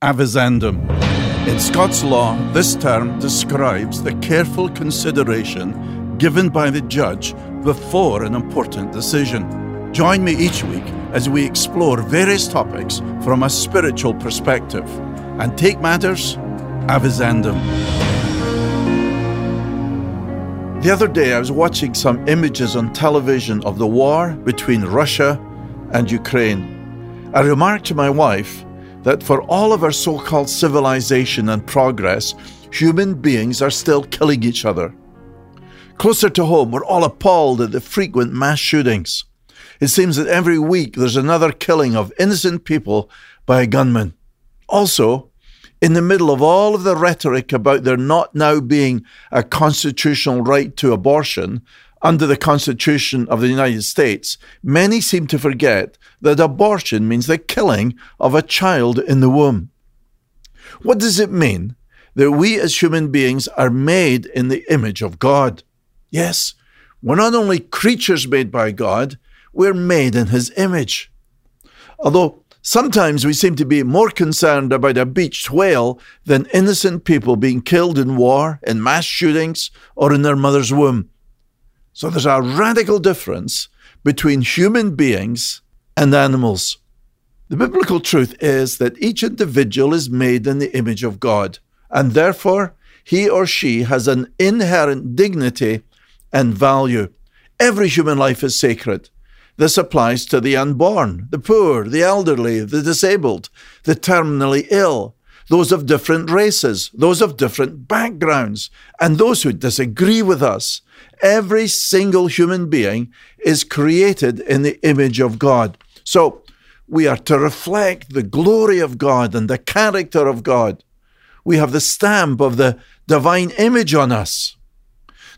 Avizandum. In Scots law, this term describes the careful consideration given by the judge before an important decision. Join me each week as we explore various topics from a spiritual perspective and take matters avizandum. The other day, I was watching some images on television of the war between Russia and Ukraine. I remarked to my wife that for all of our so called civilization and progress, human beings are still killing each other. Closer to home, we're all appalled at the frequent mass shootings. It seems that every week there's another killing of innocent people by a gunman. Also, in the middle of all of the rhetoric about there not now being a constitutional right to abortion, under the Constitution of the United States, many seem to forget that abortion means the killing of a child in the womb. What does it mean that we as human beings are made in the image of God? Yes, we're not only creatures made by God, we're made in His image. Although sometimes we seem to be more concerned about a beached whale than innocent people being killed in war, in mass shootings, or in their mother's womb. So there's a radical difference between human beings and animals. The biblical truth is that each individual is made in the image of God, and therefore he or she has an inherent dignity and value. Every human life is sacred. This applies to the unborn, the poor, the elderly, the disabled, the terminally ill, those of different races, those of different backgrounds, and those who disagree with us. Every single human being is created in the image of God. So we are to reflect the glory of God and the character of God. We have the stamp of the divine image on us.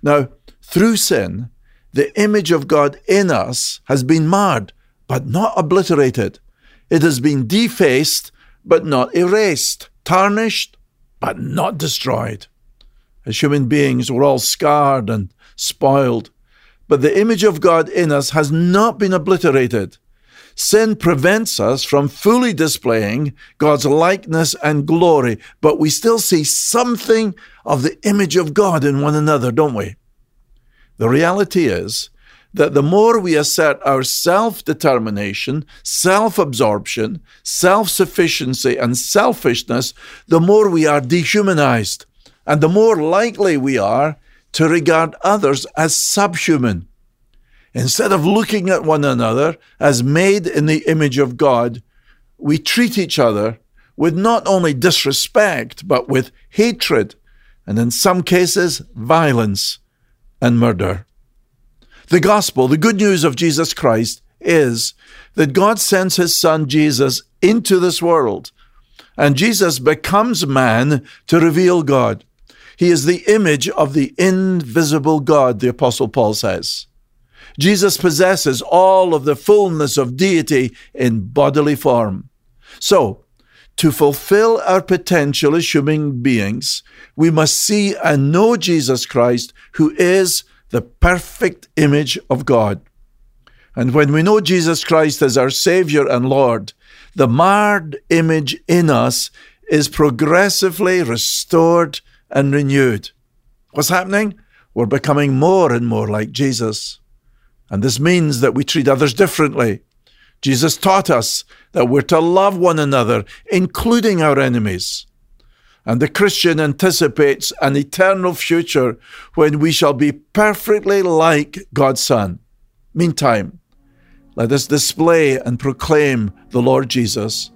Now, through sin, the image of God in us has been marred, but not obliterated. It has been defaced, but not erased tarnished, but not destroyed. As human beings, we're all scarred and spoiled, but the image of God in us has not been obliterated. Sin prevents us from fully displaying God's likeness and glory, but we still see something of the image of God in one another, don't we? The reality is that the more we assert our self determination, self absorption, self sufficiency, and selfishness, the more we are dehumanized, and the more likely we are to regard others as subhuman. Instead of looking at one another as made in the image of God, we treat each other with not only disrespect, but with hatred, and in some cases, violence and murder. The gospel, the good news of Jesus Christ, is that God sends his son Jesus into this world, and Jesus becomes man to reveal God. He is the image of the invisible God, the Apostle Paul says. Jesus possesses all of the fullness of deity in bodily form. So, to fulfill our potential as human beings, we must see and know Jesus Christ, who is the perfect image of God. And when we know Jesus Christ as our Savior and Lord, the marred image in us is progressively restored and renewed. What's happening? We're becoming more and more like Jesus. And this means that we treat others differently. Jesus taught us that we're to love one another, including our enemies. And the Christian anticipates an eternal future when we shall be perfectly like God's Son. Meantime, let us display and proclaim the Lord Jesus,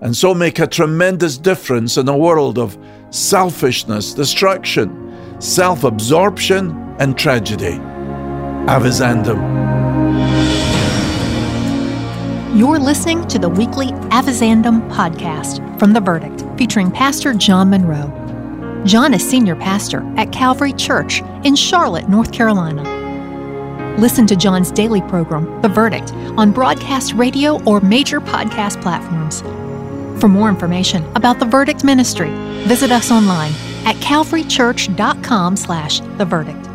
and so make a tremendous difference in a world of selfishness, destruction, self absorption, and tragedy. Avizandum. You're listening to the weekly Avizandum podcast from The Verdict, featuring Pastor John Munro. John is senior pastor at Calvary Church in Charlotte, North Carolina. Listen to John's daily program, The Verdict, on broadcast radio or major podcast platforms. For more information about The Verdict Ministry, visit us online at calvarychurch.com slash The Verdict.